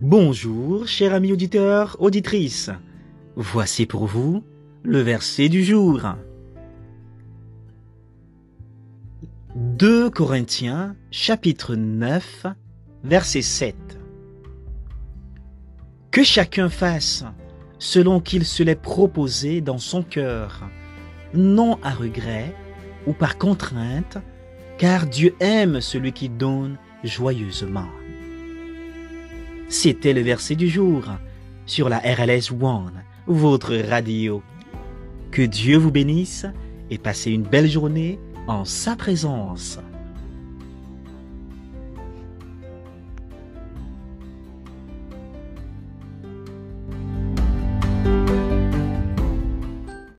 Bonjour, chers amis auditeurs, auditrices. Voici pour vous le verset du jour. 2 Corinthiens chapitre 9 verset 7. Que chacun fasse selon qu'il se l'est proposé dans son cœur, non à regret ou par contrainte, car Dieu aime celui qui donne joyeusement. C'était le verset du jour sur la RLS One, votre radio. Que Dieu vous bénisse et passez une belle journée en sa présence.